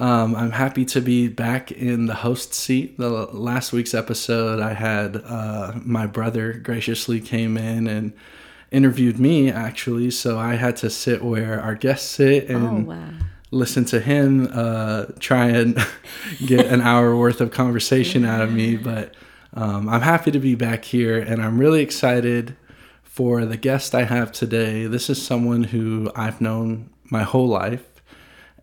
Um, I'm happy to be back in the host seat. The last week's episode, I had uh, my brother graciously came in and interviewed me, actually. So I had to sit where our guests sit and Oh, wow. listen to him uh, try and get an hour worth of conversation out of me. But um, I'm happy to be back here, and I'm really excited for the guest I have today. This is someone who I've known my whole life,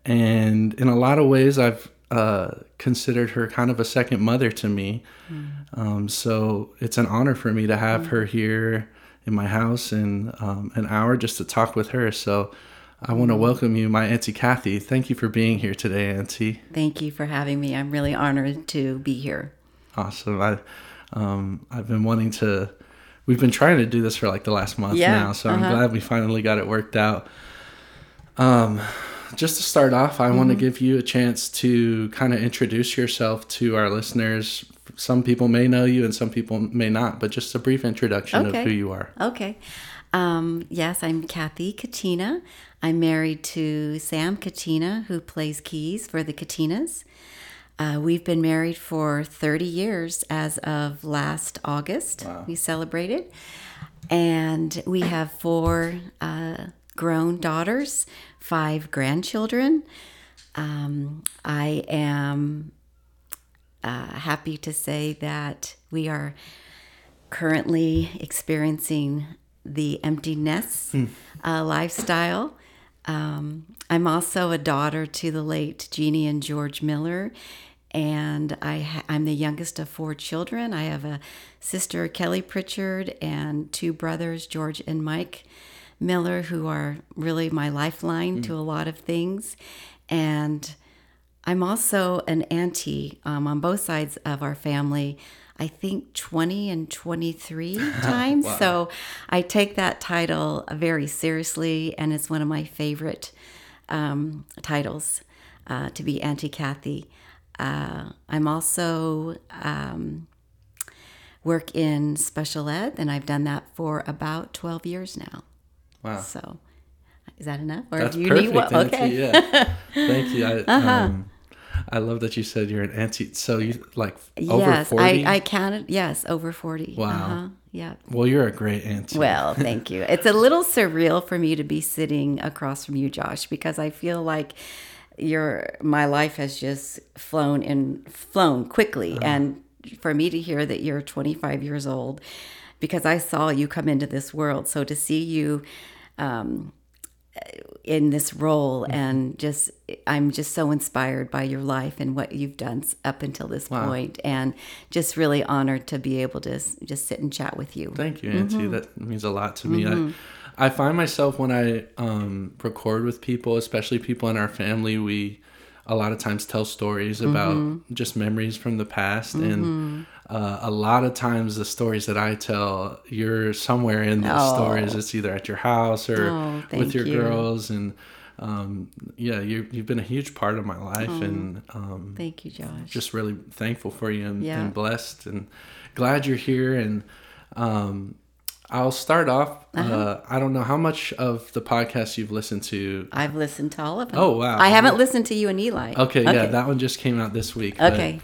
and in a lot of ways, I've uh, considered her kind of a second mother to me. Um, so it's an honor for me to have her here in my house in um, an hour just to talk with her. So I want to welcome you, my Auntie Kathy. Thank you for being here today, Auntie. Thank you for having me. I'm really honored to be here. Awesome. I, um, I've been wanting to. We've been trying to do this for like the last month Yeah, now, so I'm uh-huh. glad we finally got it worked out. Um, just to start off, I Mm-hmm. want to give you a chance to kind of introduce yourself to our listeners. Some people may know you, and some people may not, but just a brief introduction Okay. of who you are. Okay. Um, yes, I'm Kathy Katina. I'm married to Sam Katina, who plays keys for the Katinas. Uh, we've been married for 30 years as of last August. Wow. We celebrated. And we have four uh, grown daughters, five grandchildren. Um, I am uh, happy to say that we are currently experiencing the empty nest uh, lifestyle. Um, I'm also a daughter to the late Jeannie and George Miller, and I ha- I'm the youngest of four children. I have a sister, Kelly Pritchard, and two brothers, George and Mike Miller, who are really my lifeline to a lot of things. And I'm also an auntie um, on both sides of our family. I think 20 and 23 times. So I take that title very seriously, and it's one of my favorite um, titles uh, to be Auntie Kathy. Uh, I'm also um, work in special ed, and I've done that for about 12 years now. Wow. So is that enough? Or That's do you perfect, need? Auntie. Okay. Yeah. Thank you. I, Uh-huh. um, I love that you said you're an auntie. So you like over yes, 40? I, I counted. Yes, over 40. Wow. Uh-huh. Yeah. well, you're a great auntie. Well, thank you. It's a little surreal for me to be sitting across from you, Josh, because I feel like your my life has just flown and flown quickly, and for me to hear that you're 25 years old, because I saw you come into this world, so to see you. Um, in this role and just i'm just so inspired by your life and what you've done up until this point and just really honored to be able to just sit and chat with you Thank you, Auntie. Mm-hmm. That means a lot to me. I, I find myself when I um, record with people, especially people in our family, we a lot of times tell stories about Mm-hmm. just memories from the past. And uh, a lot of times, the stories that I tell, you're somewhere in those Oh. stories. It's either at your house or Oh, with your you. girls. And um, yeah, you, you've been a huge part of my life. And um, thank you josh just really thankful for you and, Yeah. and blessed and glad you're here and um, i'll start off Uh-huh. uh, i don't know how much of the podcast you've listened to i've listened to all of them Oh, wow. i haven't listened to you and eli okay, yeah that one just came out this week but, okay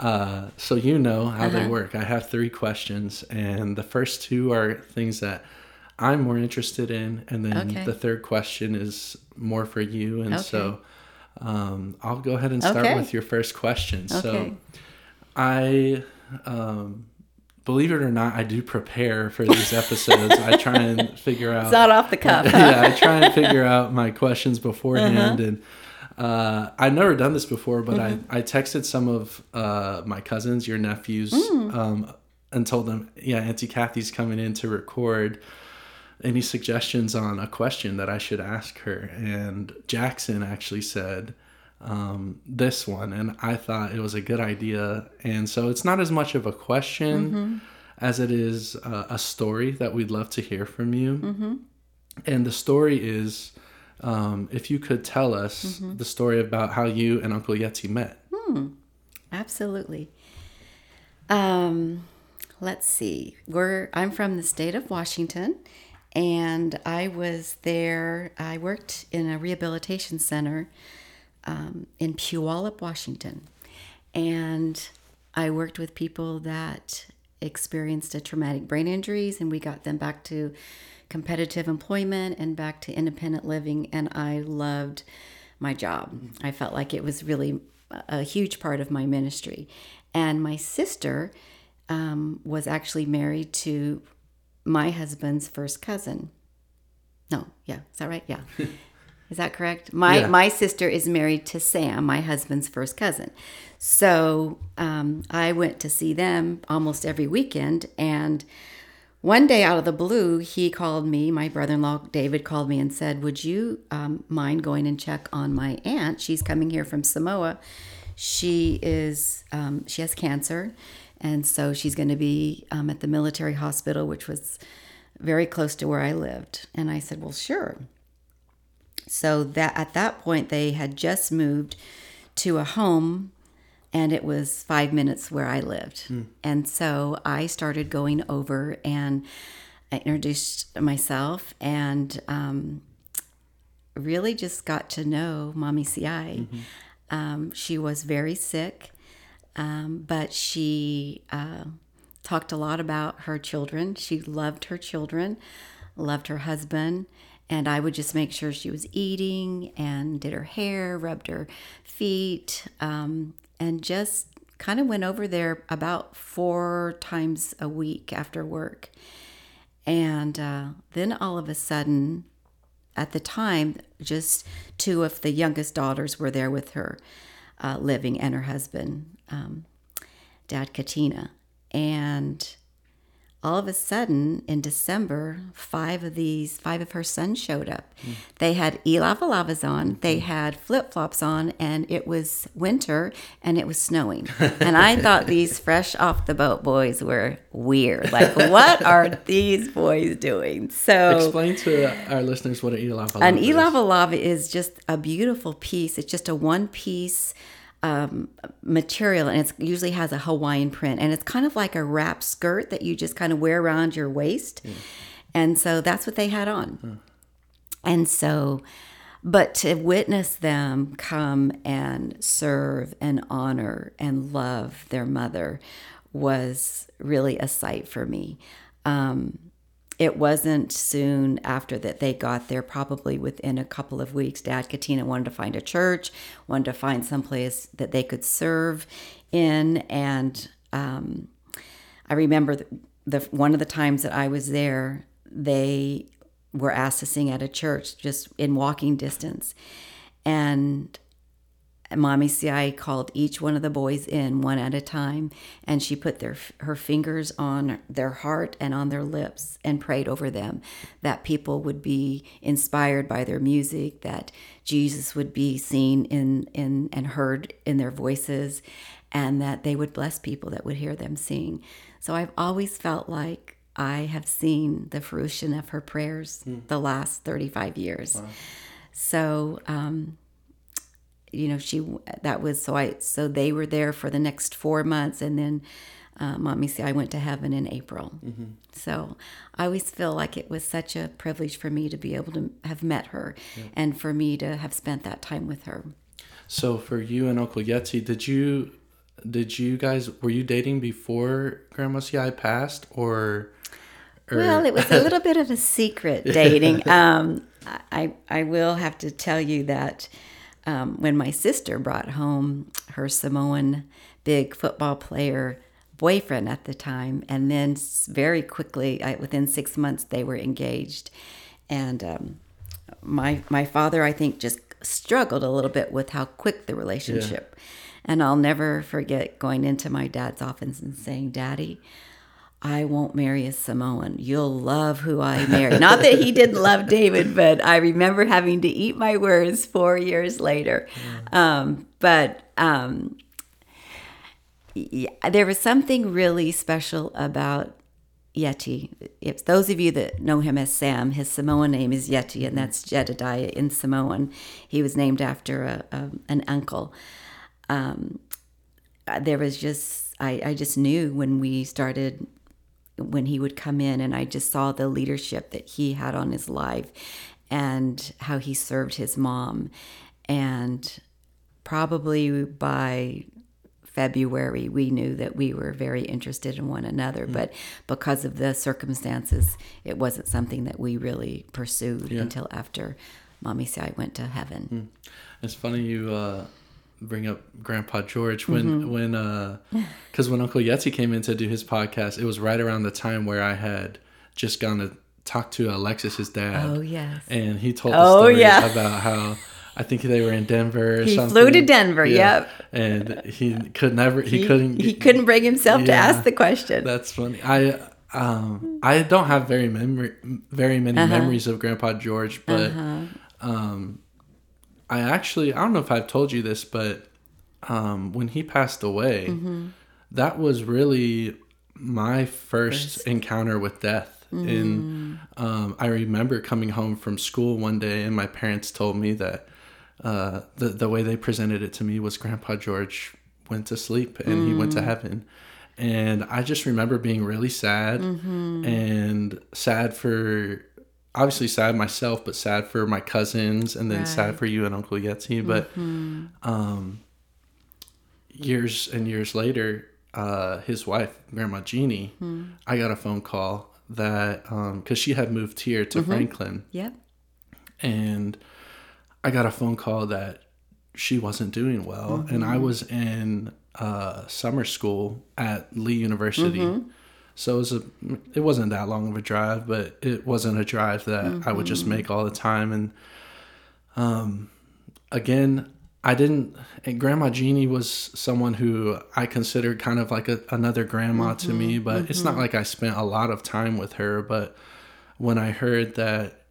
uh, so you know how they Uh-huh. work i have three questions and the first two are things that i'm more interested in and then Okay. the third question is more for you and so um, i'll go ahead and start Okay. with your first question so I, um, believe it or not, I do prepare for these episodes. I try and figure out. it's not off the cuff yeah, I try and figure out my questions beforehand, Uh-huh. and uh, I've never done this before, but Mm-hmm. I I texted some of uh, my cousins, your nephews, Mm. um, and told them, yeah, Auntie Kathy's coming in to record. Any suggestions on a question that I should ask her? And Jackson actually said, um, this one, and I thought it was a good idea. And so it's not as much of a question as it is uh, a story that we'd love to hear from you. And the story is um, if you could tell us the story about how you and Uncle Yeti met. Absolutely. Um, let's see. We're I'm from the state of Washington, and I was there. I worked in a rehabilitation center um, in Puyallup, Washington, and I worked with people that experienced a traumatic brain injuries, and we got them back to competitive employment and back to independent living. And I loved my job. I felt like it was really a huge part of my ministry. And my sister um, was actually married to my husband's first cousin. No, yeah, is that right? Yeah. Is that correct? My Yeah. my sister is married to Sam, my husband's first cousin. So um, I went to see them almost every weekend, and one day out of the blue, he called me. My brother-in-law David called me and said, "Would you um, mind going and check on my aunt? She's coming here from Samoa. She is um, she has cancer, and so she's going to be um, at the military hospital, which was very close to where I lived." And I said, "Well, sure." So that at that point they had just moved to a home and it was 5 minutes where I lived. And so I started going over and I introduced myself and um, really just got to know Mommy CI. Um, she was very sick, um, but she uh, talked a lot about her children. She loved her children, loved her husband, and I would just make sure she was eating and did her hair, rubbed her feet, um, and just kind of went over there about four times a week after work. And uh, then all of a sudden, at the time, just two of the youngest daughters were there with her, uh, living, and her husband, um, Dad Katina. And all of a sudden, in December, five of these, five of her sons showed up. Hmm. They had elavalavas on, they hmm. had flip flops on, and it was winter and it was snowing. and I thought these fresh off the boat boys were weird. Like, what are these boys doing? So, Explain to our listeners what an elava an is. elava lava is just a beautiful piece. It's just a one piece um, material, and it usually has a Hawaiian print, and it's kind of like a wrap skirt that you just kind of wear around your waist. And so that's what they had on. And so, but to witness them come and serve and honor and love their mother was really a sight for me. Um, it wasn't soon after that they got there, probably within a couple of weeks. Dad Katina wanted to find a church, wanted to find someplace that they could serve in. And um, I remember the, the one of the times that I was there, they were asked to sing at a church just in walking distance. And Mommy CI called each one of the boys in one at a time, and she put their her fingers on their heart and on their lips and prayed over them that people would be inspired by their music, that Jesus would be seen in in and heard in their voices, and that they would bless people that would hear them sing. So I've always felt like I have seen the fruition of her prayers the last 35 years. So um, you know she that was so i so they were there for the next four months and then uh, mommy see i went to heaven in april. So i always feel like it was such a privilege for me to be able to have met her and for me to have spent that time with her. So for you and Uncle Yeti, did you did you guys were you dating before Grandma CI passed or, or well it was a little bit of a secret dating. Um, I, I will have to tell you that um, when my sister brought home her samoan big football player boyfriend at the time. And then very quickly I, within six months they were engaged. And um, my my father i think just struggled a little bit with how quick the relationship and i'll never forget going into my dad's office and saying daddy I won't marry a Samoan. You'll love who I marry. Not that he didn't love David, but I remember having to eat my words four years later. Um, but um, yeah, there was something really special about Yeti. If those of you that know him as Sam, his Samoan name is Yeti, and that's Jedediah in Samoan. He was named after a, a, an uncle. Um, there was just I, I just knew when we started when he would come in and I just saw the leadership that he had on his life and how he served his mom and probably by February, we knew that we were very interested in one another. Mm. But because of the circumstances, it wasn't something that we really pursued yeah. until after Mommy Sai went to heaven. Mm. It's funny you uh, bring up Grandpa George when mm-hmm. when uh because when Uncle Yeti came in to do his podcast, it was right around the time where I had just gone to talk to Alexis's dad. Oh yes, and he told the oh, story yeah. about how I think they were in Denver. he something. flew to Denver. Yeah. Yep. And he could never. He, he couldn't. He couldn't bring himself yeah, to ask the question. That's funny. I um I don't have very memory very many uh-huh. memories of Grandpa George, but uh-huh. um I actually I don't know if I've told you this, but um when he passed away, mm-hmm. that was really my first, first. encounter with death. Mm. And um, I remember coming home from school one day, and my parents told me that uh, the the way they presented it to me was Grandpa George went to sleep and mm. he went to mm. heaven, and I just remember being really sad mm-hmm. and sad for obviously sad myself, but sad for my cousins, and then right. sad for you and Uncle Yeti. But mm-hmm. um, years and years later, uh, his wife, Grandma Jeannie, mm. I got a phone call that because um, she had moved here to mm-hmm. Franklin. Yep. And I got a phone call that she wasn't doing well, mm-hmm. and I mm-hmm. was in uh, summer school at Lee University. Mm-hmm. So it was a, it wasn't that long of a drive, but it wasn't a drive that mm-hmm. I would just mm-hmm. make all the time. And um, again, I didn't. Grandma Jeannie was someone who I considered kind of like a, another grandma to me, mm-hmm. but it's not like I spent a lot of time with her. But when I heard that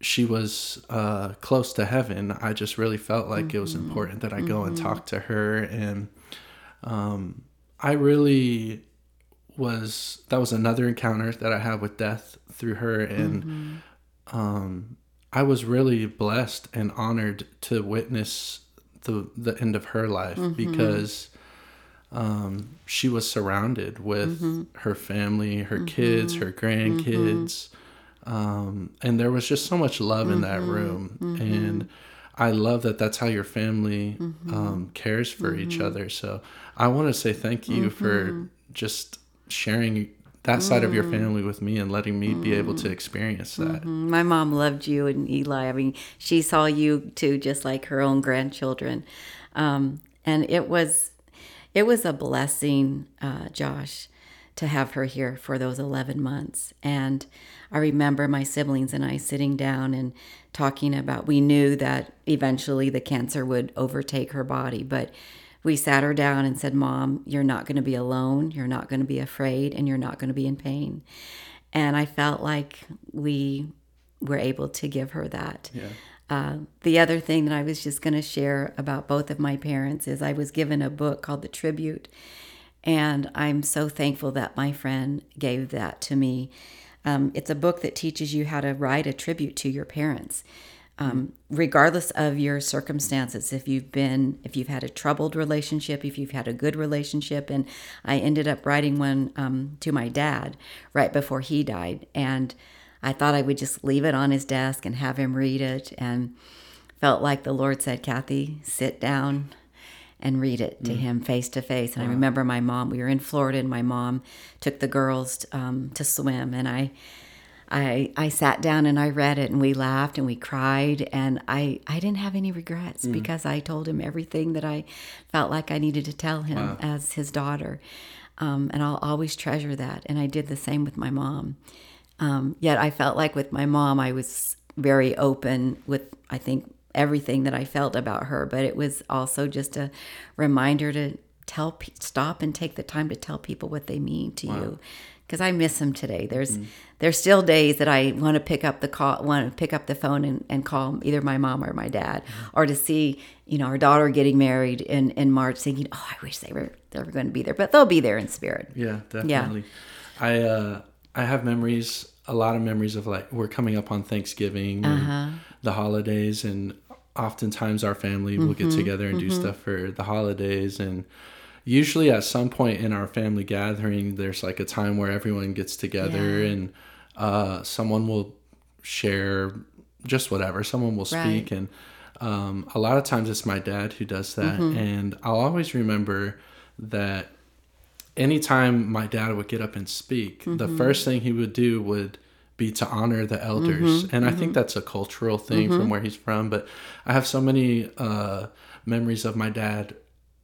she was uh, close to heaven, I just really felt like mm-hmm. it was mm-hmm. important that I go mm-hmm. and talk to her. And um, I really was, that was another encounter that I had with death through her. And mm-hmm. um, I was really blessed and honored to witness the, the end of her life mm-hmm. because um, she was surrounded with mm-hmm. her family, her kids, her grandkids um, and there was just so much love mm-hmm, in that mm-hmm. room mm-hmm. and i love that that's how your family mm-hmm. um, cares for each mm-hmm. other so i want to say thank you for mm-hmm. just sharing that side of your family with me and letting me be able to experience that. My mom loved you and Eli. I mean, she saw you too, just like her own grandchildren, um, and it was it was a blessing, uh, Josh, to have her here for those eleven months. And I remember my siblings and I sitting down and talking about, we knew that eventually the cancer would overtake her body, but we sat her down and said, Mom, you're not going to be alone. You're not going to be afraid and you're not going to be in pain. And I felt like we were able to give her that. Yeah. Uh, the other thing that I was just going to share about both of my parents is I was given a book called The Tribute. And I'm so thankful that my friend gave that to me um, it's a book that teaches you how to write a tribute to your parents. Um, regardless of your circumstances if you've been if you've had a troubled relationship if you've had a good relationship and i ended up writing one um, to my dad right before he died and i thought i would just leave it on his desk and have him read it and felt like the lord said kathy sit down and read it to mm. him face to face. And wow. I remember my mom. We were in Florida, and my mom took the girls um, to swim, and I. I, I sat down and I read it and we laughed and we cried and I, I didn't have any regrets mm. because I told him everything that I felt like I needed to tell him wow. as his daughter. Um, and I'll always treasure that. And I did the same with my mom. Um, yet I felt like with my mom, I was very open with, I think, everything that I felt about her, but it was also just a reminder to tell stop and take the time to tell people what they mean to wow. you because I miss them today. There's mm. there's still days that I want to pick up the call, want to pick up the phone and, and call either my mom or my dad, mm-hmm. or to see you know our daughter getting married in in March, thinking, oh, I wish they were they were going to be there, but they'll be there in spirit. Yeah, definitely. Yeah. I uh, I have memories, a lot of memories of like we're coming up on Thanksgiving, and uh-huh. the holidays, and oftentimes our family will get mm-hmm. together and do mm-hmm. stuff for the holidays and usually at some point in our family gathering there's like a time where everyone gets together Yeah. and uh, someone will share just whatever. Someone will speak Right. and um, a lot of times it's my dad who does that. And i'll always remember that anytime my dad would get up and speak the first thing he would do would be to honor the elders. And i think that's a cultural thing from where he's from but i have so many uh, memories of my dad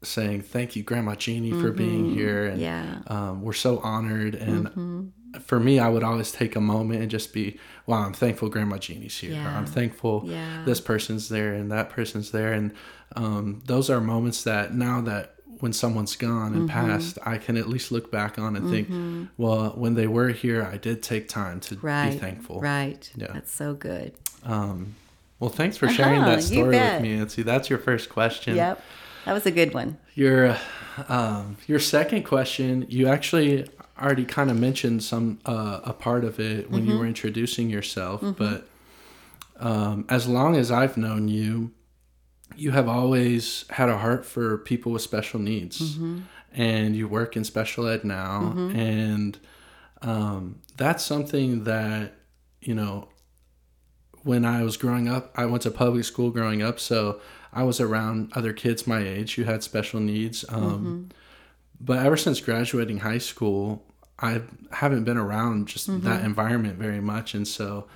saying thank you grandma jeannie for being here and Yeah. um, we're so honored and for me i would always take a moment and just be wow i'm thankful grandma jeannie's here Yeah. i'm thankful Yeah. this person's there and that person's there and um, those are moments that now that when someone's gone and Mm-hmm. passed i can at least look back on and think well when they were here i did take time to Right. be thankful Right. Yeah. That's so good. well thanks for sharing Uh-huh, that story with me see that's your first question Yep. That was a good one. Your um, your second question, you actually already kind of mentioned some uh, a part of it when you were introducing yourself, but um, as long as I've known you, you have always had a heart for people with special needs, and you work in special ed now, and um, that's something that you know when I was growing up, I went to public school growing up, so I was around other kids my age who had special needs. Um, But ever since graduating high school, I haven't been around just that environment very much, and so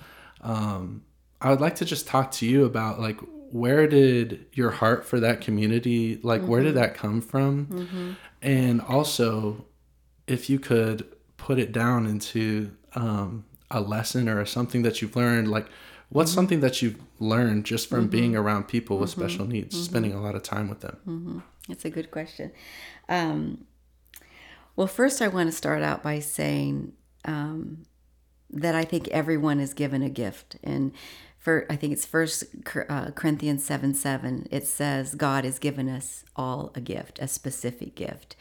um, I would like to just talk to you about like where did your heart for that community like where did that come from, and also if you could put it down into um, a lesson or something that you've learned like what's something that you've learned just from being around people with special needs spending a lot of time with them? That's a good question. Um, well, first, I want to start out by saying um, that I think everyone is given a gift, and for I think it's First uh, Corinthians seven seven. It says God has given us all a gift, a specific gift,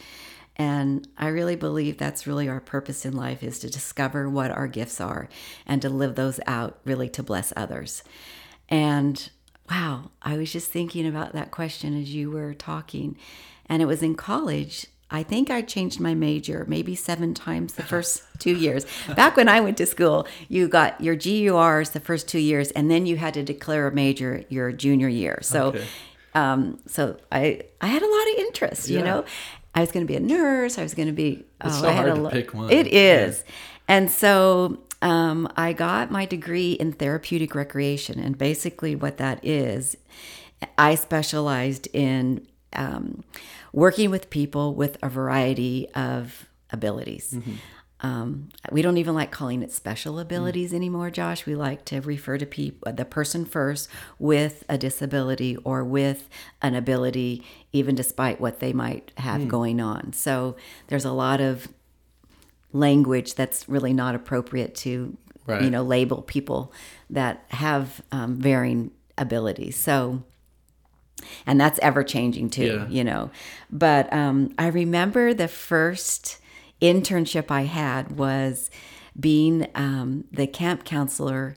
and I really believe that's really our purpose in life is to discover what our gifts are and to live those out, really to bless others. And wow, I was just thinking about that question as you were talking. And it was in college. I think I changed my major maybe seven times the first two years. Back when I went to school, you got your GURs the first two years, and then you had to declare a major your junior year. So, Okay. um, so I I had a lot of interest. You know, I was going to be a nurse. I was going to be. It's oh, so I had hard a to pick one. It is, and so um, I got my degree in therapeutic recreation, and basically what that is, I specialized in um, working with people with a variety of abilities. Um, we don't even like calling it special abilities anymore, Josh. We like to refer to people, the person first with a disability or with an ability, even despite what they might have going on. So there's a lot of language that's really not appropriate to, Right. you know, label people that have um, varying abilities. So, and that's ever changing too, Yeah. you know. But um, I remember the first internship I had was being um, the camp counselor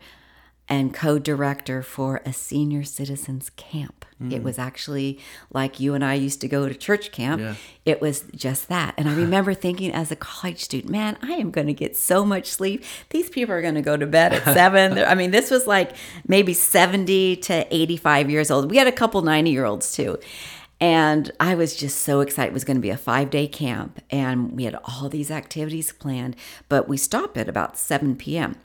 and co-director for a senior citizens camp. It was actually like you and I used to go to church camp. Yeah. It was just that. And I remember thinking as a college student, man, I am going to get so much sleep. These people are going to go to bed at seven. I mean, this was like maybe 70 to 85 years old. We had a couple 90 year olds too. And I was just so excited. It was going to be a five day camp, and we had all these activities planned, but we stopped at about 7 p.m.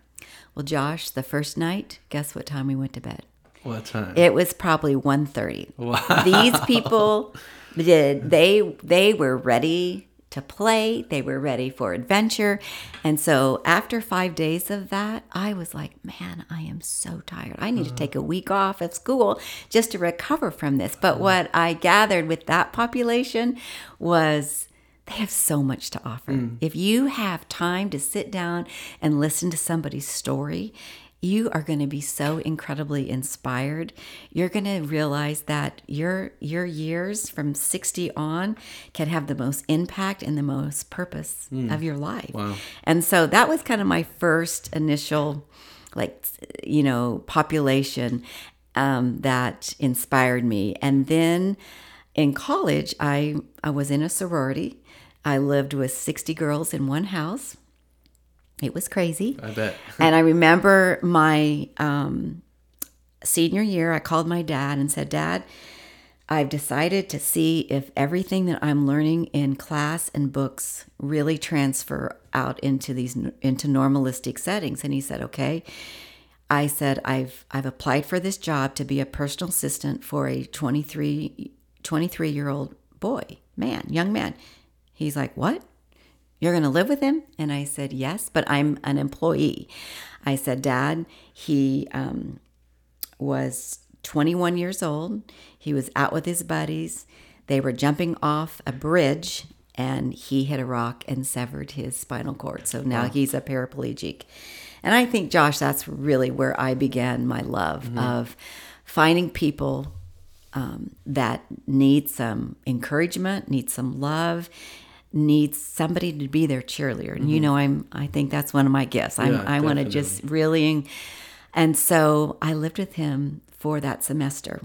Well, Josh, the first night, guess what time we went to bed? what time It was probably 1.30. Wow. These people did they they were ready to play, they were ready for adventure. And so after 5 days of that, I was like, "Man, I am so tired. I need to take a week off of school just to recover from this." But mm-hmm. what I gathered with that population was they have so much to offer. Mm. If you have time to sit down and listen to somebody's story, you are going to be so incredibly inspired. You're going to realize that your your years from 60 on can have the most impact and the most purpose of your life. Wow. And so that was kind of my first initial like you know population um, that inspired me and then in college I, I was in a sorority i lived with 60 girls in one house it was crazy I bet. and i remember my um, senior year i called my dad and said dad I've decided to see if everything that I'm learning in class and books really transfer out into these into normalistic settings. And he said, "Okay." I said, "I've I've applied for this job to be a personal assistant for a 23 23 year old boy, man, young man." He's like, "What? You're going to live with him?" And I said, "Yes, but I'm an employee." I said, "Dad, he um, was 21 years old. He was out with his buddies. They were jumping off a bridge and he hit a rock and severed his spinal cord. So now he's a paraplegic. And I think, Josh, that's really where I began my love of finding people um, that need some encouragement, need some love, needs somebody to be their cheerleader. And you know, I'm I think that's one of my gifts. I'm, Yeah, I want to just really, and so I lived with him for that semester.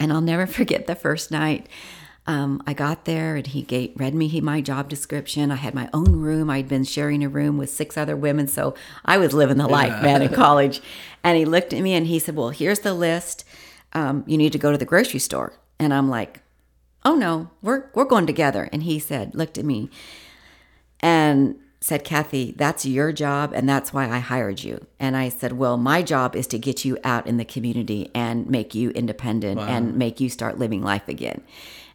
And I'll never forget the first night. Um, I got there and he gave, read me he, my job description. I had my own room. I'd been sharing a room with six other women. So I was living the life, man, in college. And he looked at me and he said, Well, here's the list. Um, you need to go to the grocery store. And I'm like, Oh no, we're, we're going together. And he said, looked at me and said, Kathy, that's your job and that's why I hired you. And I said, Well, my job is to get you out in the community and make you independent and make you start living life again.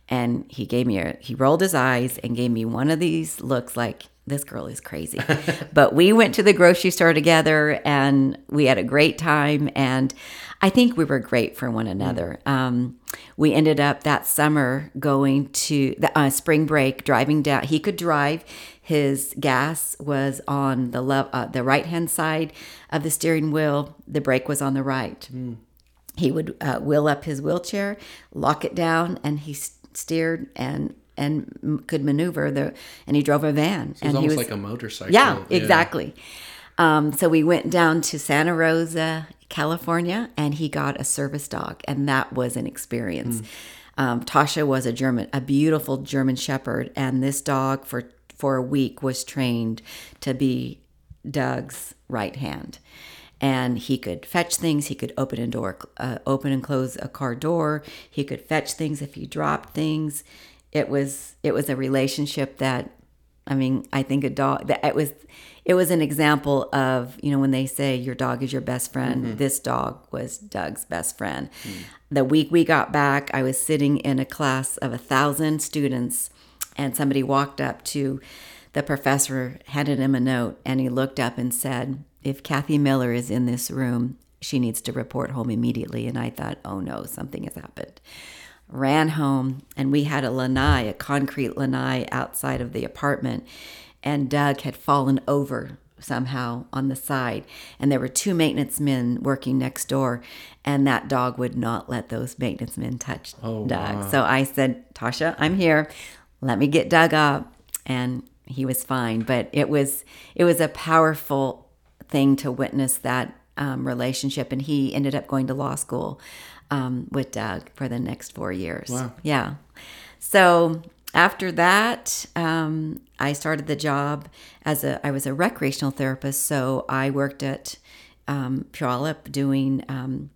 And he gave me a, he rolled his eyes and gave me one of these looks like, this girl is crazy. but we went to the grocery store together and we had a great time. And I think we were great for one another. Um, we ended up that summer going to the uh, spring break, driving down. He could drive. His gas was on the le- uh, the right hand side of the steering wheel. The brake was on the right. He would uh, wheel up his wheelchair, lock it down, and he steered and and m- could maneuver the. And he drove a van. It's and he was like a motorcycle. yeah, exactly. Um, so we went down to Santa Rosa, California, and he got a service dog, and that was an experience. Um, Tasha was a German, a beautiful German Shepherd, and this dog for for a week was trained to be Doug's right hand. And he could fetch things. He could open and door, uh, open and close a car door. He could fetch things if he dropped things. It was it was a relationship that I mean, I think a dog that it was it was an example of, you know, when they say your dog is your best friend, mm-hmm. this dog was Doug's best friend. Mm. The week we got back, I was sitting in a class of a thousand students and somebody walked up to the professor, handed him a note, and he looked up and said, If Kathy Miller is in this room, she needs to report home immediately. And I thought, oh no, something has happened ran home and we had a lanai, a concrete lanai outside of the apartment. And Doug had fallen over somehow on the side. And there were two maintenance men working next door. And that dog would not let those maintenance men touch Doug. So I said, Tasha, I'm here. Let me get Doug up. And he was fine. But it was it was a powerful thing to witness that um, relationship. And he ended up going to law school um, with Doug for the next four years. Wow. Yeah. So after that, um, I started the job as a I was a recreational therapist. So I worked at um, Puyallup doing. Um,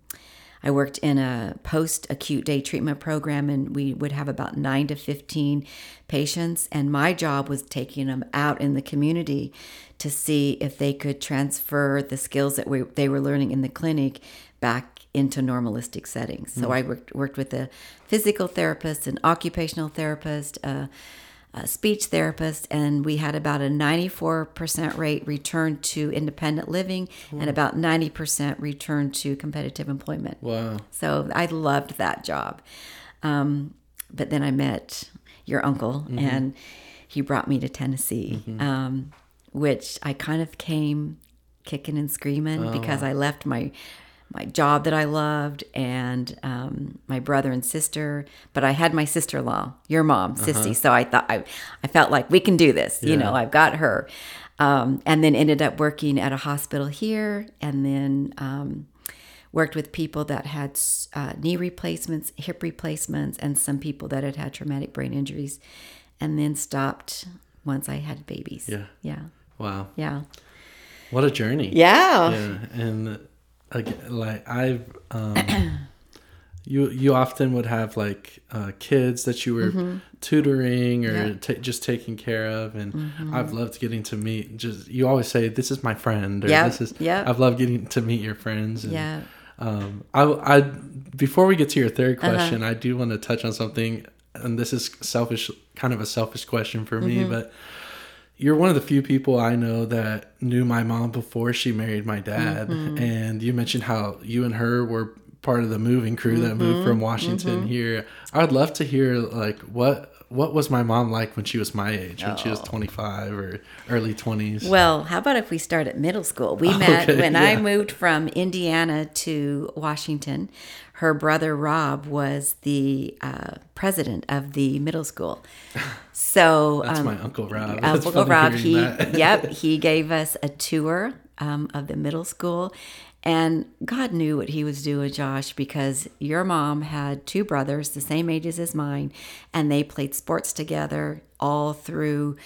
I worked in a post acute day treatment program, and we would have about nine to 15 patients. And my job was taking them out in the community to see if they could transfer the skills that we, they were learning in the clinic back into normalistic settings. So hmm. I worked, worked with a physical therapist, an occupational therapist, a, a speech therapist, and we had about a 94% rate return to independent living and hmm. about 90% return to competitive employment. Wow. So I loved that job. Um, but then I met your uncle, mm-hmm. and he brought me to Tennessee, mm-hmm. um, which I kind of came kicking and screaming because ah. I left my my job that I loved and um, my brother and sister. But I had my sister in law, your mom, Sissy. So I thought I, I felt like we can do this. You know, I've got her. Um, and then ended up working at a hospital here, and then um, worked with people that had uh, knee replacements, hip replacements, and some people that had had traumatic brain injuries, and then stopped once I had babies. Yeah. yeah, Wow. yeah, What a journey. yeah. Yeah. And again, like I've, um, you you often would have like uh, kids that you were tutoring or Mm-hmm. Yeah. Mm-hmm. ta just taking care of, and I've loved getting to meet. Just you always say, "This is my friend," or Yeah, "This is." yeah. I've loved getting to meet your friends. And, Yeah. Um, I, I before we get to your third Uh-huh. question, I do want to touch on something, and this is selfish, kind of a selfish question for me, Mm-hmm. but you're one of the few people I know that knew my mom before she married my dad, Mm-hmm. and you mentioned how you and her were part of the moving crew that moved Mm-hmm. from Washington here. I would love to hear like what what was my mom like when she was my age, when she was 25 or early 20s. Oh. Well, how about if we start at middle school? We met Okay, when I moved from Indiana to Washington. Her brother Rob was the uh, president of the middle school. So That's um, my uncle Rob. It's Uncle Rob, he yep, he gave us a tour um, of the middle school, and God knew what he was doing, Josh, because your mom had two brothers the same ages as mine, and they played sports together all through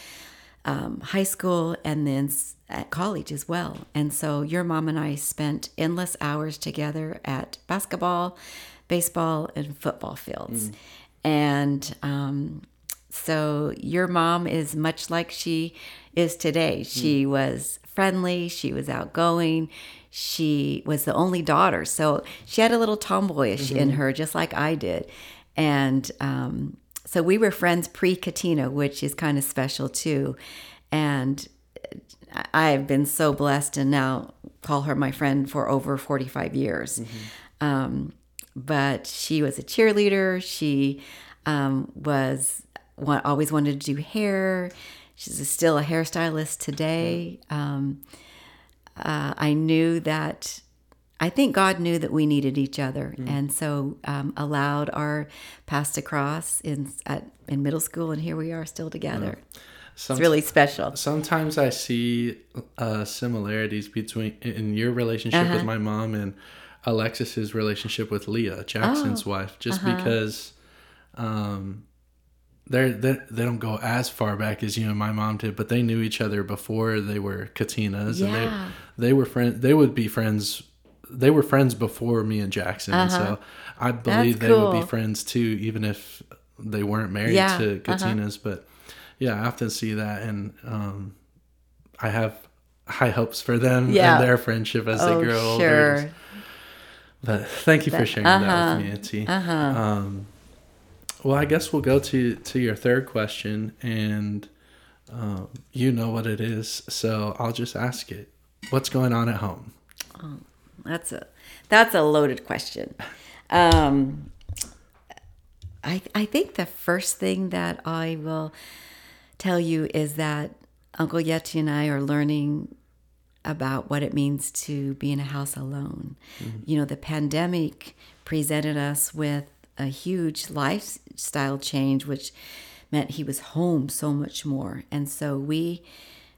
um, high school and then at college as well. And so your mom and I spent endless hours together at basketball, baseball, and football fields, and. Um, so your mom is much like she is today. She was friendly, she was outgoing, she was the only daughter. So she had a little tomboyish in her, just like I did. And um, so we were friends pre Katina, which is kind of special too. And I have been so blessed and now call her my friend for over 45 years. Um, but she was a cheerleader. She um, was wa- always wanted to do hair. She's still a hairstylist today. Um, uh, I knew that. I think God knew that we needed each other, and so um, allowed our paths to cross in at, in middle school, and here we are still together. Some- It's really special. sometimes I see uh, similarities between in your relationship Uh-huh. with my mom and Alexis's relationship with Leah, Jackson's Oh, wife, just uh-huh. because um, they're, they they don't go as far back as you and my mom did, but they knew each other before they were Katinas, Yeah. and they they were friends. They would be friends. They were friends before me and Jackson, and so I believe they would Uh-huh. be friends too, even if they weren't married Yeah, to uh-huh. Katinas. But yeah, I often see that, and um, I have high hopes for them Yeah. and their friendship as oh, they grow older. But thank you for sharing that uh-huh, with me, Auntie. Uh-huh. Um, well, I guess we'll go to to your third question, and um, you know what it is, so I'll just ask it. What's going on at home? That's a that's a loaded question. Um, I I think the first thing that I will tell you is that Uncle Yeti and I are learning about what it means to be in a house alone. You know, the pandemic presented us with a huge lifestyle change, which meant he was home so much more, and so we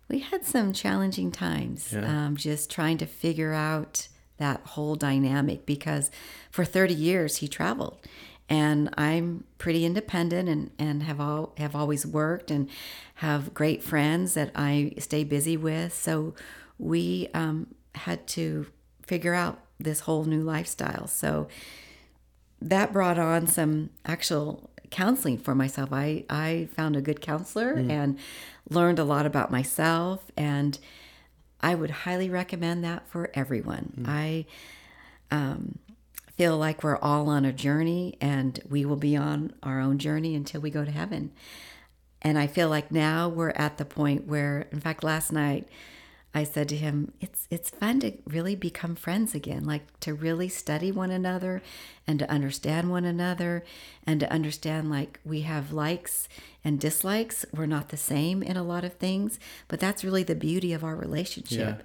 we had some challenging times Yeah. um, just trying to figure out that whole dynamic because for 30 years he traveled. And i'm pretty independent and, and have all have always worked and have great friends that i stay busy with. So we um, had to figure out this whole new lifestyle. So that brought on some actual counseling for myself. I, I found a good counselor and learned a lot about myself, and I would highly recommend that for everyone. I um, feel like we're all on a journey, and we will be on our own journey until we go to heaven. And I feel like now we're at the point where, in fact, last night I said to him, "It's it's fun to really become friends again, like to really study one another and to understand one another and to understand like we have likes and dislikes. We're not the same in a lot of things, but that's really the beauty of our relationship." Yeah.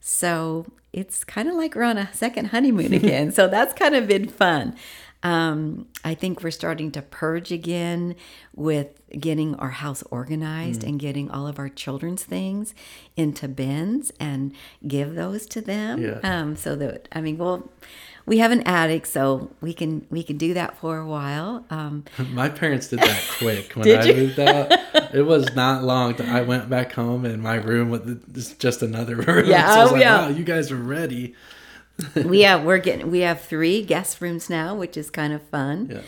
So it's kind of like we're on a second honeymoon again. so that's kind of been fun. Um, I think we're starting to purge again with getting our house organized Mm. and getting all of our children's things into bins and give those to them. Yeah. Um, so that I mean, well, we have an attic, so we can we can do that for a while. Um, My parents did that quick when I you? moved out. It was not long. that I went back home and my room was just another room. Yeah, so I was oh, like, yeah. wow, you guys are ready. We have we're getting we have three guest rooms now, which is kind of fun. Yeah.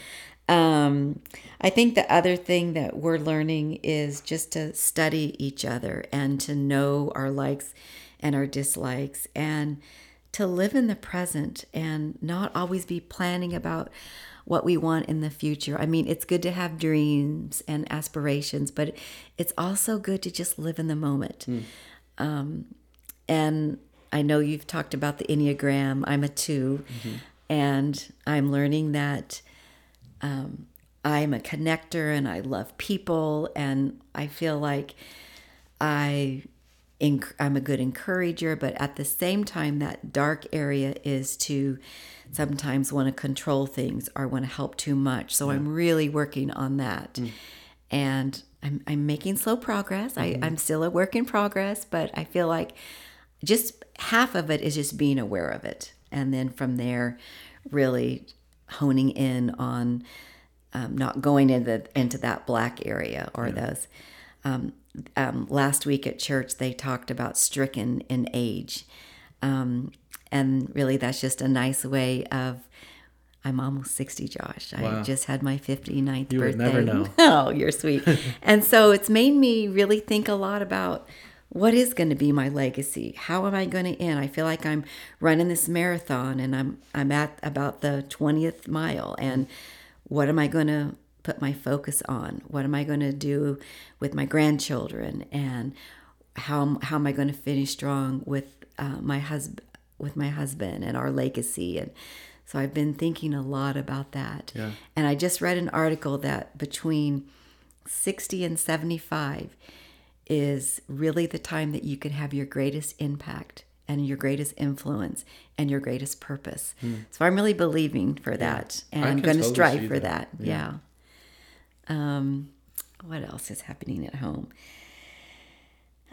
Um, I think the other thing that we're learning is just to study each other and to know our likes and our dislikes and to live in the present and not always be planning about what we want in the future. I mean, it's good to have dreams and aspirations, but it's also good to just live in the moment. Um, and I know you've talked about the Enneagram. I'm a 2 mm-hmm. and I'm learning that um, I'm a connector and I love people, and I feel like I. enc- I'm a good encourager, but at the same time, that dark area is to sometimes want to control things or want to help too much. So I'm really working on that. Mm. And I'm, I'm making slow progress. I, mm-hmm. I'm still a work in progress, but I feel like just half of it is just being aware of it. And then from there, really honing in on um, not going into into that black area or those. Um, um, last week at church, they talked about stricken in age, um, and really, that's just a nice way of. I'm almost 60, Josh. I just had my 59th You birthday. never know. oh, you're sweet. and so it's made me really think a lot about what is going to be my legacy? How am I going to end? I feel like I'm running this marathon and I'm I'm at about the 20th mile and what am I going to put my focus on? What am I going to do with my grandchildren and how how am I going to finish strong with uh, my husband with my husband and our legacy and so I've been thinking a lot about that. Yeah. And I just read an article that between 60 and 75 is really the time that you can have your greatest impact and your greatest influence and your greatest purpose. So I'm really believing for that and Hmm. I I'm going to totally strive for that. that. Yeah. Um what else is happening at home?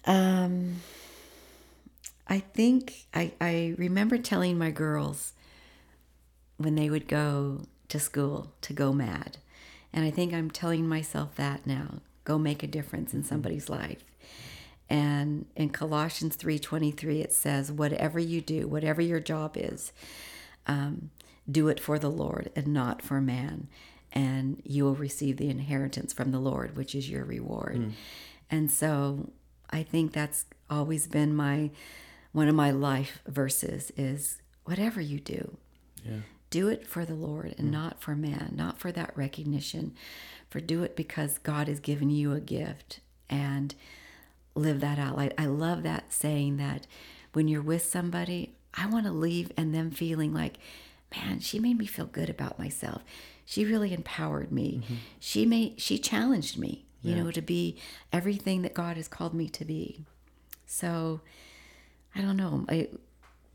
Um I think I I remember telling my girls when they would go to school to go mad. And I think I'm telling myself that now. Go make a difference in somebody's life. And in Colossians 3:23 it says whatever you do, whatever your job is, um, do it for the Lord and not for man, and you will receive the inheritance from the Lord, which is your reward. And so I think that's always been my one of my life verses is whatever you do, Yeah. do it for the Lord and not for man, not for that recognition, for do it because God has given you a gift and live that out. Like, I love that saying that when you're with somebody, I want to leave and them feeling like, man, she made me feel good about myself. She really empowered me. Mm-hmm. She made she challenged me, you know, to be everything that God has called me to be. So I don't know. I,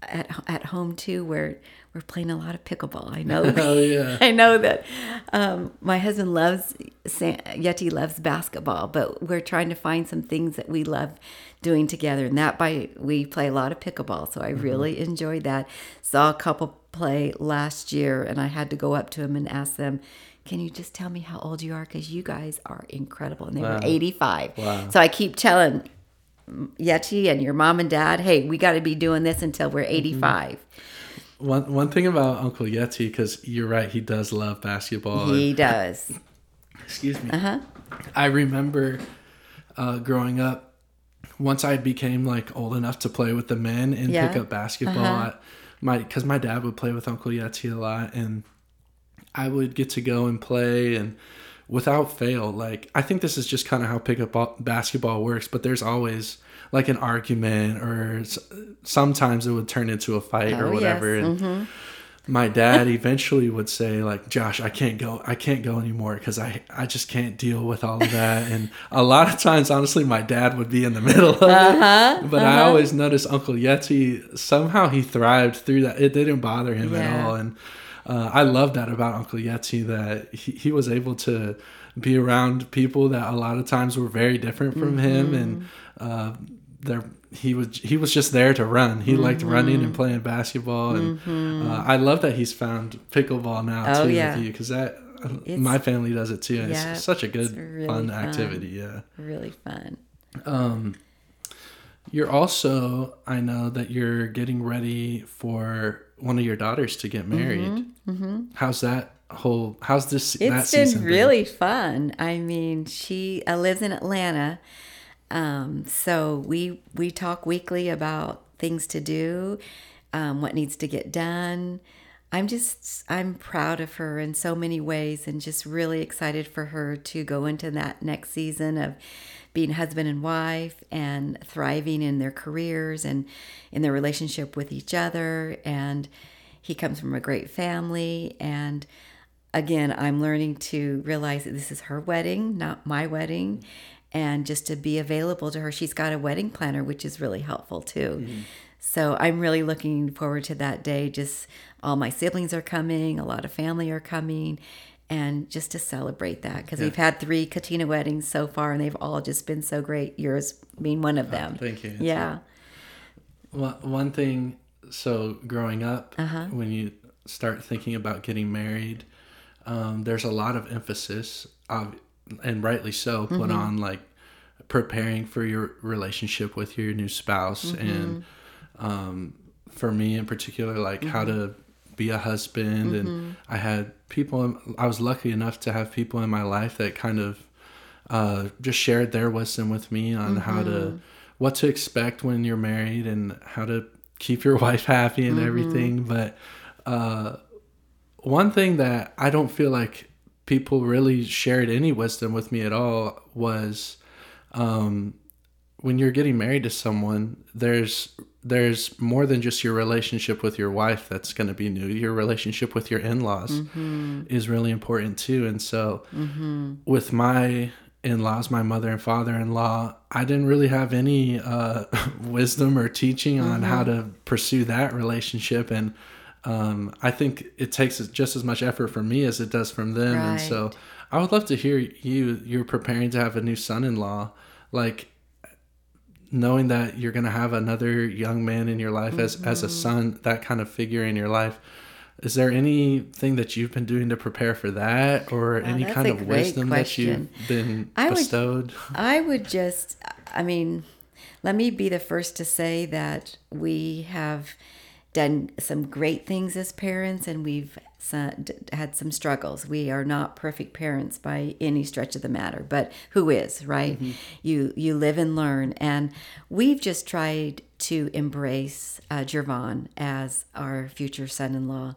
at at home too, where we're playing a lot of pickleball. I know. Oh, yeah. I know that um, my husband loves Yeti loves basketball, but we're trying to find some things that we love doing together, and that by we play a lot of pickleball. So I really enjoyed that. Saw a couple play last year, and I had to go up to them and ask them. Can you just tell me how old you are? Because you guys are incredible. And they were 85. Wow. So I keep telling Yeti and your mom and dad, hey, we got to be doing this until we're 85. One one thing about Uncle Yeti, because you're right, he does love basketball. He does. Excuse me. Uh-huh. I remember uh, growing up. Once I became like old enough to play with the men and Yeah. pick up basketball, Uh-huh. I, my because my dad would play with Uncle Yeti a lot, and I would get to go and play, and without fail, like I think this is just kind of how pickup basketball works. But there's always like an argument, or sometimes it would turn into a fight or Oh, whatever. yes. And my dad eventually would say like josh i can't go i can't go anymore because i i just can't deal with all of that and a lot of times honestly my dad would be in the middle of Uh-huh, it but i always noticed uncle yeti somehow he thrived through that it didn't bother him at all and uh, i love that about uncle yeti that he, he was able to be around people that a lot of times were very different from him and Mm-hmm. uh, there he was he was just there to run. He liked running and playing basketball, and uh, I love that he's found pickleball now Mm-hmm. Oh, too yeah. with you because that It's- my family does it too. Yeah, it's such a good really fun fun. activity. Yeah. Really fun. Um, you're also I know that you're getting ready for one of your daughters to get married. How's that whole? How's this? that Mm-hmm, It's been really fun. I mean, she uh, lives in Atlanta, um, so we we talk weekly about things to do, um, what needs to get done. I'm just I'm proud of her in so many ways, and just really excited for her to go into that next season of being husband and wife and thriving in their careers and in their relationship with each other. And he comes from a great family and again, I'm learning to realize that this is her wedding, not my wedding, and just to be available to her. She's got a wedding planner, which is really helpful too. Mm-hmm. So I'm really looking forward to that day. Just all my siblings are coming, a lot of family are coming, and just to celebrate that because we've had three Katina weddings so far, and they've all just been so great. Yours being one of them. thank you. Yeah. Well, one thing, so growing up, Uh-huh. when you start thinking about getting married, um, there's a lot of emphasis, of, and rightly so, put Mm-hmm. on like preparing for your relationship with your new spouse. Mm-hmm. And um, for me in particular, like how Mm-hmm. to be a husband. And I had people, I was lucky enough to have people in my life that kind of uh, just shared their wisdom with me on how Mm-hmm. to what to expect when you're married and how to keep your wife happy and Mm-hmm. everything but uh, one thing that i don't feel like people really shared any wisdom with me at all was um, when you're getting married to someone there's there's more than just your relationship with your wife that's going to be new. Your relationship with your in-laws is really important too and so with my in-laws my mother and father-in-law i didn't really have any uh, wisdom or teaching on how to pursue that relationship and um, i think it takes just as much effort from me as it does from them and so i would love to hear you you're preparing to have a new son-in-law. Like knowing that you're going to have another young man in your life as as Mm-hmm. a son that kind of figure in your life is there anything that you've been doing to prepare for that or any kind of wisdom that you've been I would- bestowed I would just, I mean, let me be the first to say that we have done some great things as parents and we've had some struggles. We are not perfect parents by any stretch of the matter, but who is, right? You you live and learn and we've just tried to embrace uh, Jervon as our future son-in-law.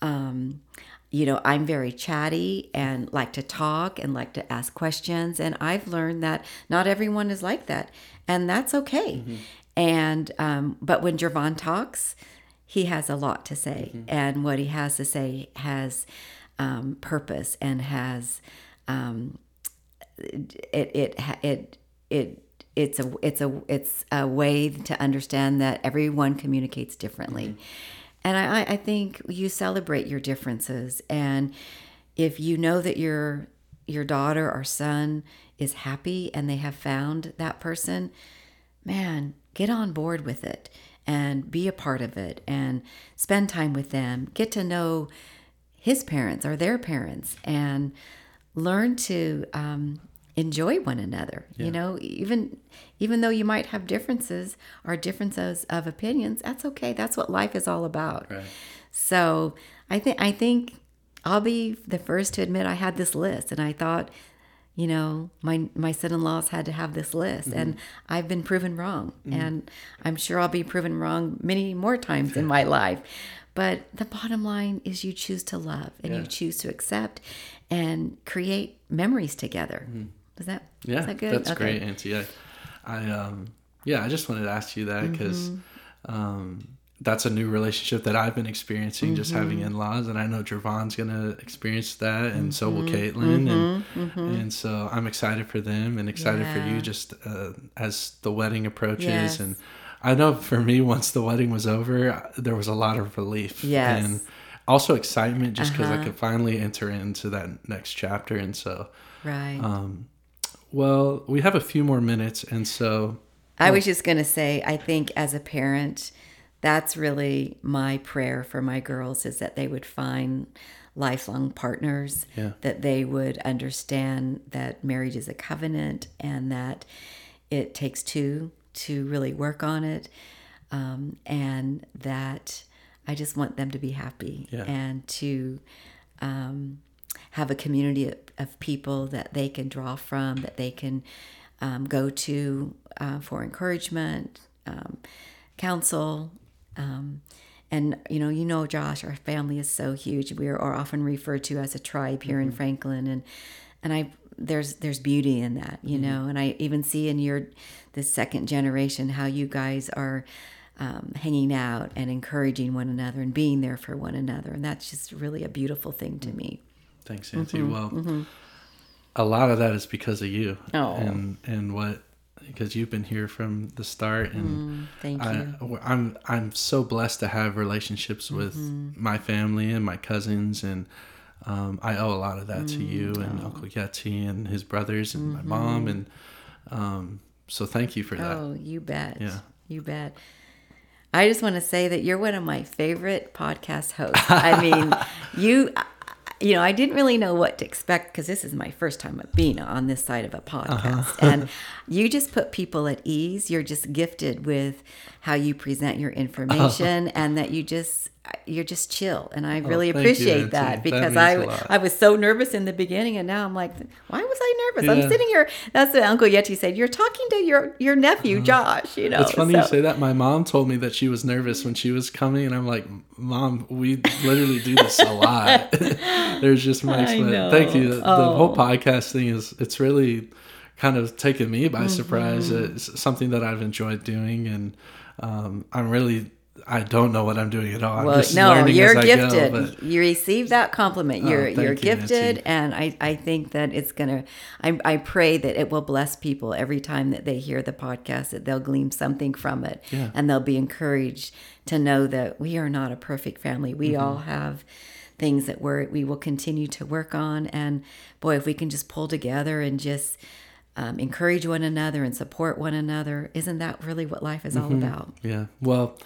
Um, you know, I'm very chatty and like to talk and like to ask questions. And I've learned that not everyone is like that, and that's okay. And, um, but when Jervon talks, he has a lot to say, and what he has to say has um, purpose and has um, it it it it it's a it's a it's a way to understand that everyone communicates differently. And I, I think you celebrate your differences. And if you know that your your daughter or son is happy and they have found that person man get on board with it and be a part of it and spend time with them get to know his parents or their parents and learn to um, enjoy one another. You know even even though you might have differences or differences of opinions that's okay. That's what life is all about. Right. so i think i think i'll be the first to admit i had this list and i thought you know my my son-in-laws had to have this list and i've been proven wrong and i'm sure i'll be proven wrong many more times in my life but the bottom line is you choose to love and you choose to accept and create memories together. Is that Mm-hmm. Yeah, is that good? that's Okay. great, Auntie. I, I, um, yeah, I just wanted to ask you that because Mm-hmm. um, that's a new relationship that I've been experiencing, just having Mm-hmm. in-laws, and I know Javon's gonna experience that, and so will Mm-hmm. Caitlin, and and so I'm excited for them and excited for you just uh, as the wedding approaches, Yes. and I know for me, once the wedding was over, there was a lot of relief, Yes. and also excitement just because I Uh-huh. could finally enter into that next chapter, and so. Right. Um, well, we have a few more minutes, and so I was just going to say, I think as a parent, that's really my prayer for my girls is that they would find lifelong partners, Yeah. that they would understand that marriage is a covenant and that it takes two to really work on it. Um, and that I just want them to be happy Yeah. and to um, have a community of, of people that they can draw from, that they can um, go to uh, for encouragement, um, counsel. Um, and you know, you know, Josh, our family is so huge. We are, are often referred to as a tribe here in Franklin, and and I there's there's beauty in that, you know. And I even see in your this second generation how you guys are um, hanging out and encouraging one another and being there for one another, and that's just really a beautiful thing to me. thanks, Auntie. Mm-hmm, Well, a lot of that is because of you, Oh. and and what because you've been here from the start, and Thank I, you. I'm I'm so blessed to have relationships with Mm-hmm. my family and my cousins, and um, I owe a lot of that to you Mm, and oh. Uncle Yeti and his brothers and Mm-hmm. my mom, and um, so thank you for that. Oh, you bet. Yeah. You bet. I just want to say that you're one of my favorite podcast hosts. I mean, you you know, I didn't really know what to expect because this is my first time of being on this side of a uh-huh. podcast. And you just put people at ease. You're just gifted with how you present your oh. information and that you just you're just chill and I really thank you, appreciate Auntie. that That because a I. I was so nervous in the beginning and now I'm like why was I nervous? Yeah. I'm sitting here that's what Uncle Yeti said you're talking to your your nephew Josh, you know. Uh-huh. It's funny you say that. My mom told me that she was nervous when she was coming, and I'm like, Mom, we literally do this a lot. There's just my Thank you. The, the whole Oh. podcast thing is it's really kind of taken me by surprise. Mm-hmm. It's something that I've enjoyed doing, and um, I'm really I don't know what I'm doing at all. Well, just no, learning you're as I go, gifted. but- you receive that compliment. You're thank you're you, gifted, Nancy. and I, I think that it's gonna. I, I pray that it will bless people every time that they hear the podcast. That they'll glean something from it, Yeah. and they'll be encouraged to know that we are not a perfect family. We Mm-hmm. all have things that we're we will continue to work on, and boy, if we can just pull together and just. Um, encourage one another and support one another. Isn't that really what life is all Mm-hmm. about? Yeah. Well,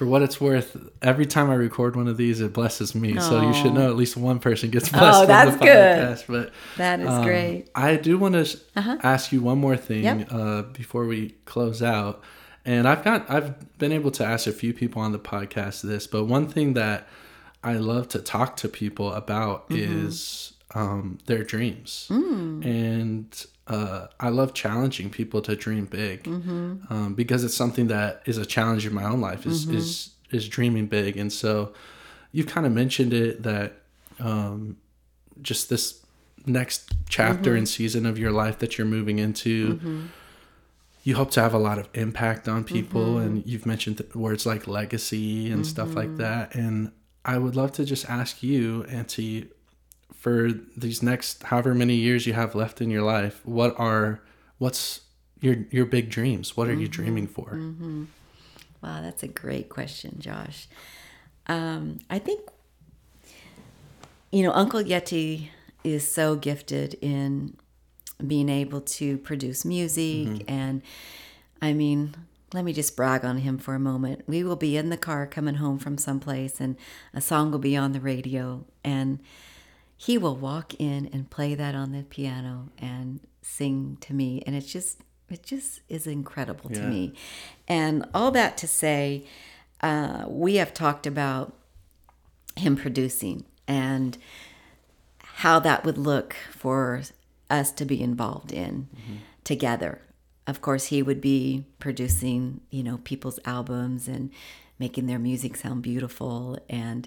for what it's worth, every time I record one of these, it blesses me. So you should know at least one person gets blessed. Oh, that's the good. podcast. But That is um, great. Uh-huh. I do want to ask you one more thing Yep. uh, before we close out. And I've got I've been able to ask a few people on the podcast this, but one thing that I love to talk to people about Mm-hmm. is um, their dreams, Mm. and uh, I love challenging people to dream big Mm-hmm. um, because it's something that is a challenge in my own life is Mm-hmm. is is dreaming big, and so you've kind of mentioned it that um, just this next chapter Mm-hmm. and season of your life that you're moving into. You hope to have a lot of impact on people, Mm-hmm. and you've mentioned words like legacy and stuff like that. And I would love to just ask you, Auntie, for these next however many years you have left in your life, what are what's your your big dreams? What are you mm-hmm. dreaming for? Mm-hmm. Wow, that's a great question, Josh. Um, I think, you know, Uncle Yeti is so gifted in being able to produce music. Mm-hmm. And I mean, let me just brag on him for a moment. We will be in the car coming home from someplace, and a song will be on the radio, and he will walk in and play that on the piano and sing to me. And it's just it just is incredible to Yeah. me. And all that to say uh, we have talked about him producing and how that would look for us to be involved in together. Of course he would be producing you know people's albums and making their music sound beautiful and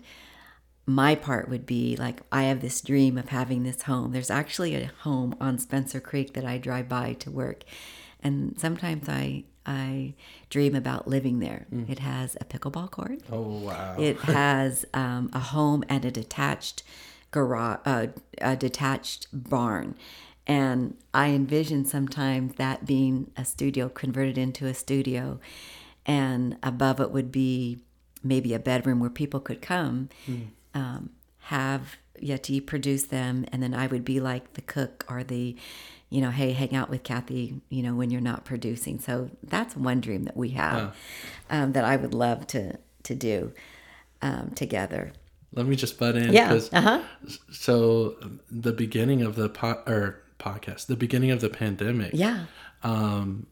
my part would be like I have this dream of having this home. There's actually a home on Spencer Creek that I drive by to work, and sometimes I I dream about living there. Mm. It has a pickleball court. Oh wow! It has um, a home and a detached garage, uh, a detached barn. And I envision sometimes that being a studio converted into a studio, and above it would be maybe a bedroom where people could come, mm. Um, have Yeti produce them, and then I would be like the cook or the, you know, hey, hang out with Kathy, you know, when you're not producing. So that's one dream that we have um, that I would love to to do um, together let me just butt in. Yeah. Uh-huh. So the beginning of the po- or podcast, the beginning of the pandemic. Yeah. Um,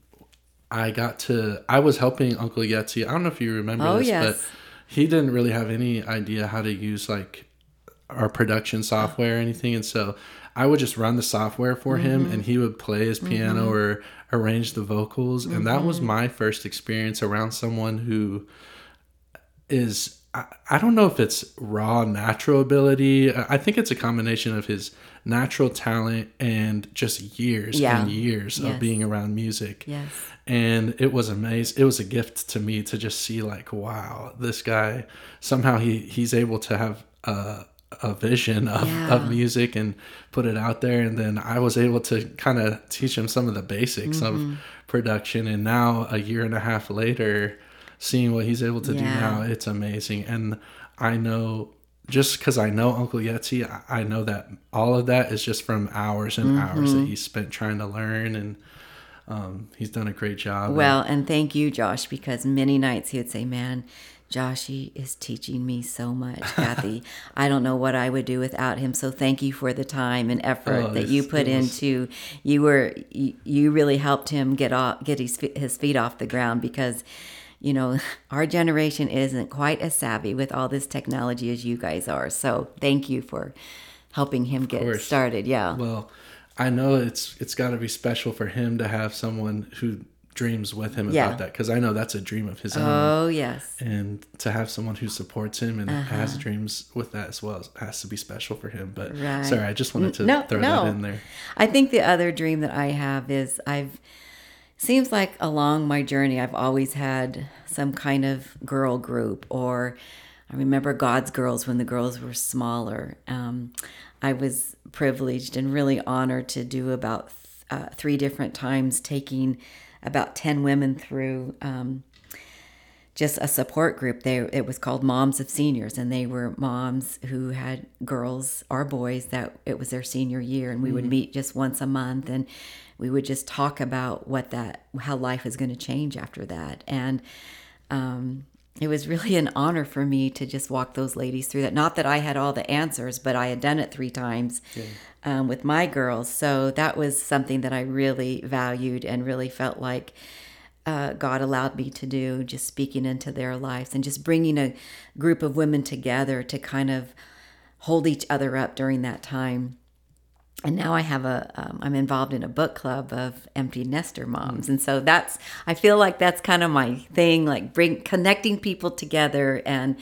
I got to. I was helping Uncle Yeti. I don't know if you remember oh, this, yes. but he didn't really have any idea how to use like our production software or anything, and so I would just run the software for mm-hmm. him, and he would play his piano mm-hmm. or arrange the vocals, mm-hmm. and that was mm-hmm. my first experience around someone who is I, I don't know if it's raw natural ability. I think it's a combination of his natural talent and just years yeah. and years yes. of being around music. Yes. And it was amazing. It was a gift to me to just see like, wow, this guy somehow he he's able to have a a vision of, yeah. of music and put it out there and then I was able to kind of teach him some of the basics mm-hmm. of production and now a year and a half later seeing what he's able to yeah. do now, it's amazing. And I know just because I know Uncle Yeti, I know that all of that is just from hours and mm-hmm. hours that he spent trying to learn and. Um, he's done a great job. Well, and thank you, Josh, because many nights he would say, "Man, Joshy is teaching me so much, Kathy. I don't know what I would do without him. So thank you for the time and effort oh, that you put into. You were you, you really helped him get off, get his his feet off the ground because you know, our generation isn't quite as savvy with all this technology as you guys are. So thank you for helping him get started. Yeah. Well, I know it's it's got to be special for him to have someone who dreams with him yeah. about that because I know that's a dream of his own. Oh yes. And to have someone who supports him and uh-huh. has dreams with that as well has to be special for him. But right. sorry, I just wanted to no, throw no. that in there. I think the other dream that I have is I've seems like along my journey, I've always had some kind of girl group, or I remember God's Girls when the girls were smaller. Um, I was privileged and really honored to do about th- uh, three different times, taking about 10 women through. Um, just a support group. They it was called Moms of Seniors, and they were moms who had girls or boys that it was their senior year, and we mm-hmm. would meet just once a month, and we would just talk about what that how life is going to change after that. And um, it was really an honor for me to just walk those ladies through that. Not that i had all the answers but i had done it three times yeah. um, with my girls. So that was something that i really valued and really felt like uh, God allowed me to do, just speaking into their lives and just bringing a group of women together to kind of hold each other up during that time and now I have a um, I'm involved in a book club of empty nester moms, and so that's I feel like that's kind of my thing, like bring connecting people together and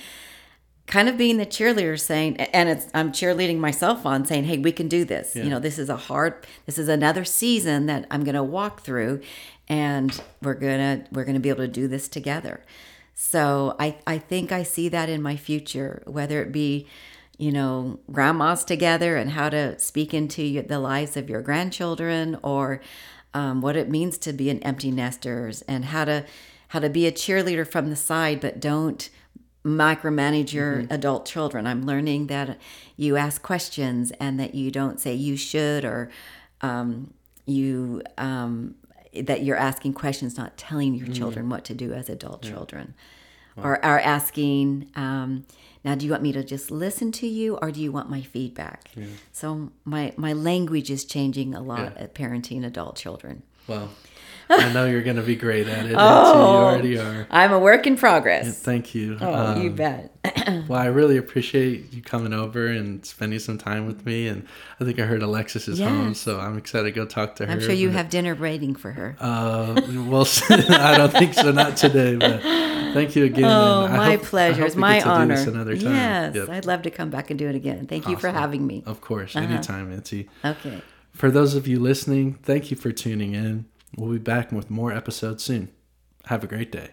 kind of being the cheerleader saying and it's i'm cheerleading myself on saying hey we can do this. Yeah. you know this is a hard this is another season that i'm going to walk through and we're going to we're going to be able to do this together. So i i think i see that in my future whether it be you know, grandmas together and how to speak into the lives of your grandchildren or um, what it means to be an empty nesters and how to how to be a cheerleader from the side but don't micromanage your mm-hmm. adult children. I'm learning that you ask questions and that you don't say you should or um, you um, that you're asking questions, not telling your mm-hmm. children what to do as adult yeah. children, wow. or are asking um, now do you want me to just listen to you or do you want my feedback yeah. so my my language is changing a lot yeah. at parenting adult children Well, I know you're going to be great at it. Oh. You already are. I'm a work in progress. Thank you. Oh, you Um, bet. Well, I really appreciate you coming over and spending some time with me. And I think I heard Alexis is home, so I'm excited to go talk to her. I'm sure you but, have dinner waiting for her. Uh, well, I don't think so. Not today, but thank you again. Oh, my hope- pleasure. It's my get to do honor. this another time. Yes, Yep. I'd love to come back and do it again. Thank you for having me. Of course, Uh-huh. anytime, Nancy. Okay. For those of you listening, thank you for tuning in. We'll be back with more episodes soon. Have a great day.